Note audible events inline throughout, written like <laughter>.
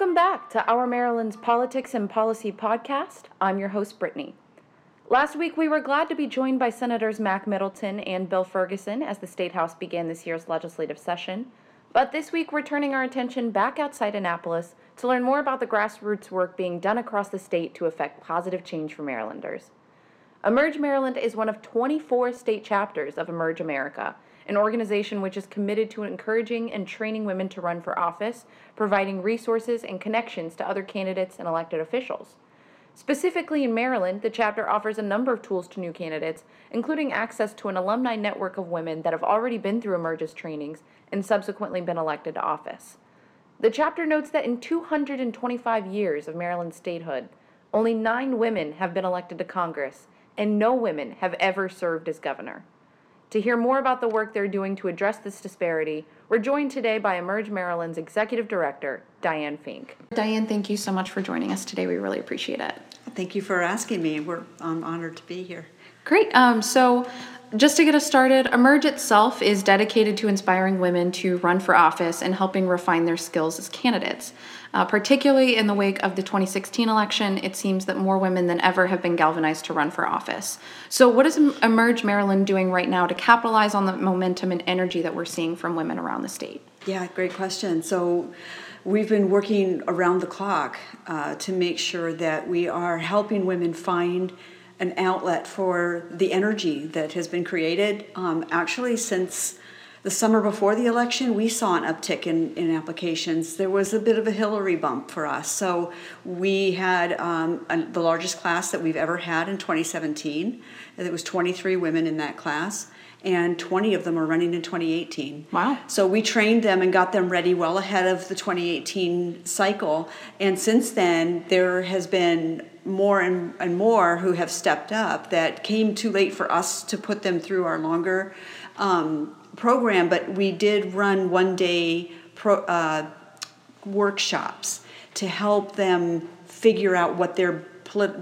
Welcome back to Our Maryland's Politics and Policy podcast. I'm your host, Brittany. Last week, we were glad to be joined by Senators Mac Middleton and Bill Ferguson as the State House began this year's legislative session. But this week, we're turning our attention back outside Annapolis to learn more about the grassroots work being done across the state to effect positive change for Marylanders. Emerge Maryland is one of 24 state chapters of Emerge America, an organization which is committed to encouraging and training women to run for office, providing resources and connections to other candidates and elected officials. Specifically in Maryland, the chapter offers a number of tools to new candidates, including access to an alumni network of women that have already been through Emerge's trainings and subsequently been elected to office. The chapter notes that in 225 years of Maryland statehood, only nine women have been elected to Congress, and no women have ever served as governor. To hear more about the work they're doing to address this disparity, we're joined today by Emerge Maryland's Executive Director, Diane Fink. Diane, thank you so much for joining us today. We really appreciate it. Thank you for asking me. We're I'm honored to be here. Great. Um, so, just to get us started, Emerge itself is dedicated to inspiring women to run for office and helping refine their skills as candidates. Uh, particularly in the wake of the 2016 election, it seems that more women than ever have been galvanized to run for office. So, what is Emerge Maryland doing right now to capitalize on the momentum and energy that we're seeing from women around the state? Yeah, great question. So, we've been working around the clock uh, to make sure that we are helping women find an outlet for the energy that has been created. Um, actually, since the summer before the election, we saw an uptick in, in applications. There was a bit of a Hillary bump for us. So we had um, a, the largest class that we've ever had in 2017. There was 23 women in that class and 20 of them are running in 2018. Wow. So we trained them and got them ready well ahead of the 2018 cycle. And since then, there has been more and, and more who have stepped up that came too late for us to put them through our longer um, program, but we did run one day pro, uh, workshops to help them figure out what their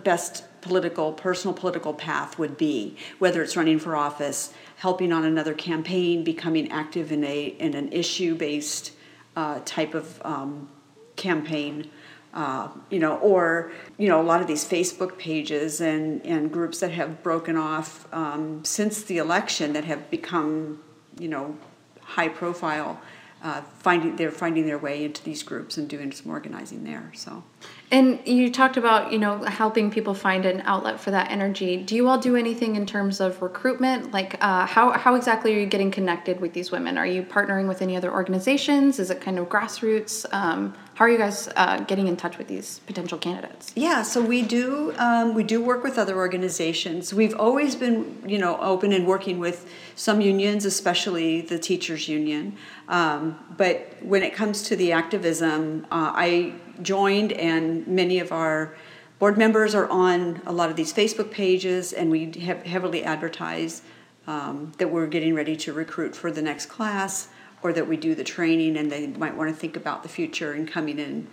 best political, personal political path would be, whether it's running for office, helping on another campaign, becoming active in a in an issue based uh, type of um, campaign uh, you know, or you know, a lot of these Facebook pages and and groups that have broken off um, since the election that have become, you know, high profile. Uh, finding they're finding their way into these groups and doing some organizing there. So and you talked about, you know, helping people find an outlet for that energy. Do you all do anything in terms of recruitment? Like, uh, how, how exactly are you getting connected with these women? Are you partnering with any other organizations? Is it kind of grassroots? Um, how are you guys uh, getting in touch with these potential candidates? Yeah, so we do um, we do work with other organizations. We've always been, you know, open and working with some unions, especially the teachers union. Um, but when it comes to the activism, uh, I joined, and many of our board members are on a lot of these Facebook pages, and we have heavily advertise um, that we're getting ready to recruit for the next class, or that we do the training, and they might want to think about the future and coming in,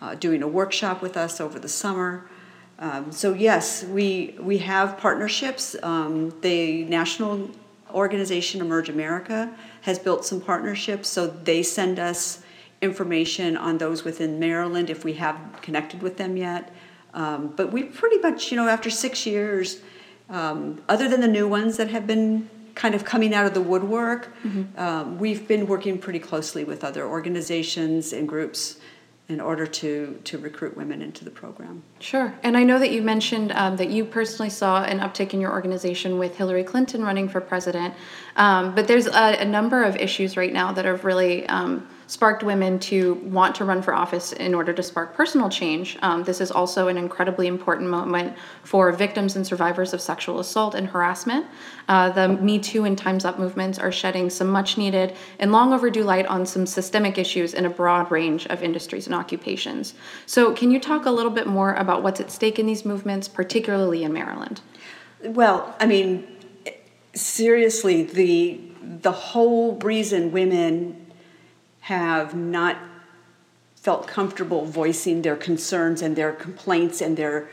uh, doing a workshop with us over the summer. Um, so yes, we we have partnerships. Um, the national organization Emerge America has built some partnerships, so they send us information on those within Maryland if we have connected with them yet. Um, but we pretty much, you know, after six years, um, other than the new ones that have been kind of coming out of the woodwork, mm-hmm. um, we've been working pretty closely with other organizations and groups in order to to recruit women into the program. Sure, and I know that you mentioned um, that you personally saw an uptick in your organization with Hillary Clinton running for president, um, but there's a, a, number of issues right now that have really um, sparked women to want to run for office in order to spark personal change. Um, this is also an incredibly important moment for victims and survivors of sexual assault and harassment. Uh, the Me Too and Time's Up movements are shedding some much needed and long overdue light on some systemic issues in a broad range of industries and occupations. So, can you talk a little bit more about what's at stake in these movements, particularly in Maryland? Well, I mean, seriously, the the whole reason women have not felt comfortable voicing their concerns and their complaints and their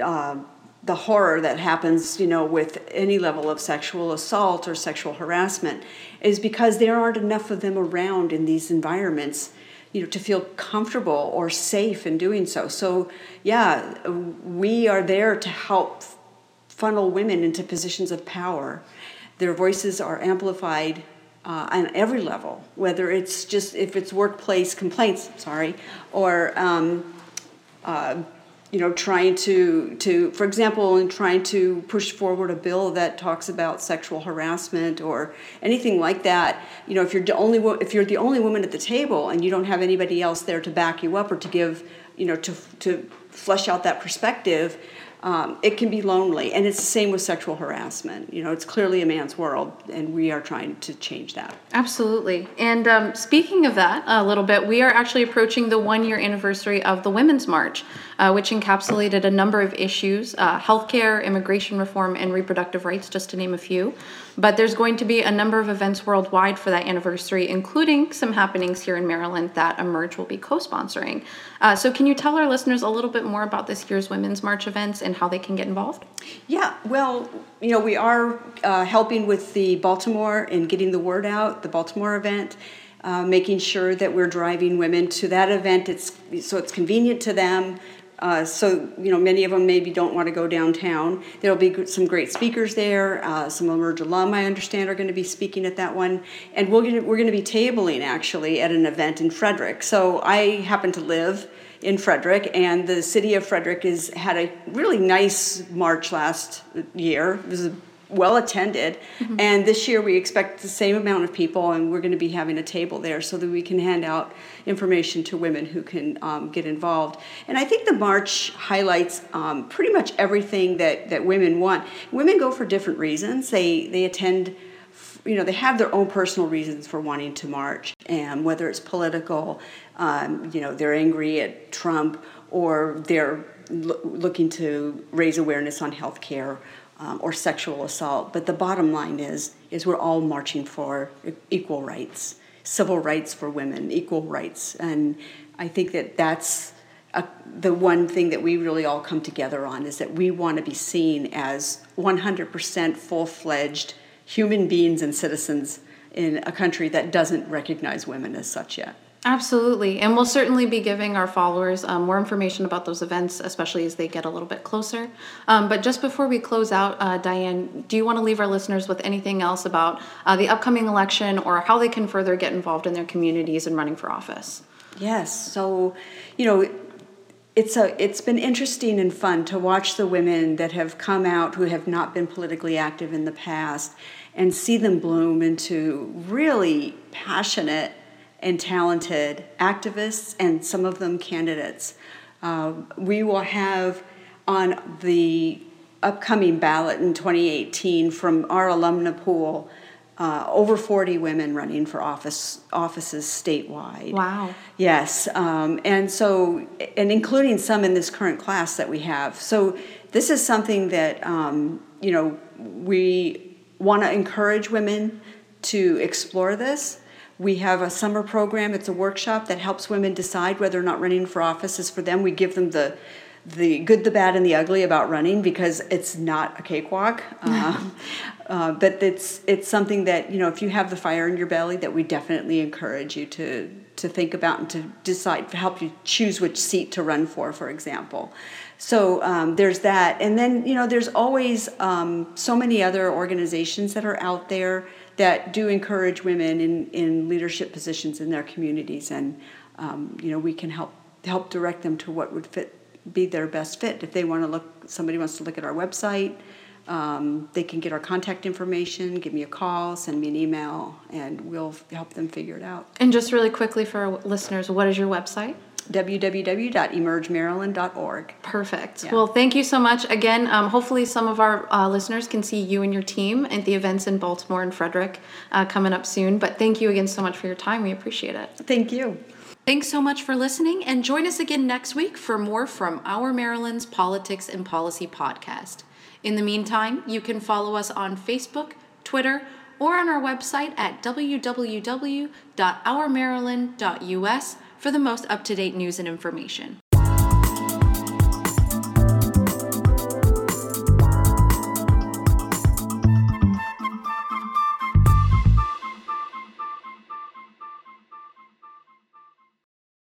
uh, the horror that happens, you know, with any level of sexual assault or sexual harassment, is because there aren't enough of them around in these environments. you know, to feel comfortable or safe in doing so. So, yeah, we are there to help funnel women into positions of power. Their voices are amplified uh, on every level, whether it's just if it's workplace complaints, sorry, or um, uh, you know, trying to, to, for example, in trying to push forward a bill that talks about sexual harassment or anything like that, you know, if you're the only if you're the only woman at the table and you don't have anybody else there to back you up or to give, you know, to to flesh out that perspective, um, it can be lonely. And it's the same with sexual harassment. You know, it's clearly a man's world, and we are trying to change that. Absolutely. And um, speaking of that a little bit, we are actually approaching the one year anniversary of the Women's March, uh, which encapsulated a number of issues uh, healthcare, immigration reform, and reproductive rights, just to name a few. But there's going to be a number of events worldwide for that anniversary, including some happenings here in Maryland that Emerge will be co sponsoring. Uh, so, can you tell our listeners a little bit more about this year's Women's March events and how they can get involved? Yeah, well, you know, we are uh, helping with the Baltimore and getting the word out, the Baltimore event. Uh, making sure that we're driving women to that event. It's so it's convenient to them. Uh, so you know, many of them maybe don't want to go downtown. There'll be some great speakers there. Uh, some Emerge alum, I understand, are going to be speaking at that one, and we're going to, we're going to be tabling actually at an event in Frederick. So I happen to live in Frederick, and the city of Frederick has had a really nice march last year. It was a well attended. Mm-hmm. And this year we expect the same amount of people, and we're going to be having a table there so that we can hand out information to women who can um, get involved. And I think the march highlights um, pretty much everything that, that women want. Women go for different reasons. They they attend. You know, they have their own personal reasons for wanting to march, and whether it's political, um, you know, they're angry at Trump, or they're lo- looking to raise awareness on health care um, or sexual assault. But the bottom line is, is we're all marching for equal rights, civil rights for women, equal rights, and I think that that's a, the one thing that we really all come together on is that we want to be seen as 100% full-fledged human beings and citizens in a country that doesn't recognize women as such yet. Absolutely. And we'll certainly be giving our followers um, more information about those events, especially as they get a little bit closer. Um, but just before we close out, uh, Diane, do you want to leave our listeners with anything else about uh, the upcoming election or how they can further get involved in their communities and running for office? Yes. So, you know, it's a it's been interesting and fun to watch the women that have come out who have not been politically active in the past and see them bloom into really passionate and talented activists and some of them candidates. Uh, we will have on the upcoming ballot in 2018 from our alumna pool uh, over 40 women running for office offices statewide. Wow. Yes, um, and so and including some in this current class that we have. So this is something that um, you know we want to encourage women to explore this we have a summer program. It's a workshop that helps women decide whether or not running for office is for them. We give them the the good, the bad, and the ugly about running because it's not a cakewalk. <laughs> Uh, uh, but it's it's something that you know if you have the fire in your belly, that we definitely encourage you to to think about and to decide to help you choose which seat to run for, for example. So um, there's that, and then you know there's always um, so many other organizations that are out there that do encourage women in, in leadership positions in their communities, and um, you know we can help help direct them to what would fit be their best fit. If they want to look, somebody wants to look at our website, um, they can get our contact information, give me a call, send me an email, and we'll help them figure it out. And just really quickly for our listeners, what is your website? www.emergemaryland.org. Perfect. Yeah. Well, thank you so much. Again, um, hopefully, some of our uh, listeners can see you and your team at the events in Baltimore and Frederick uh, coming up soon. But thank you again so much for your time. We appreciate it. Thank you. Thanks so much for listening, and join us again next week for more from Our Maryland's Politics and Policy podcast. In the meantime, you can follow us on Facebook, Twitter, or on our website at www.ourmaryland.us for the most up to date news and information.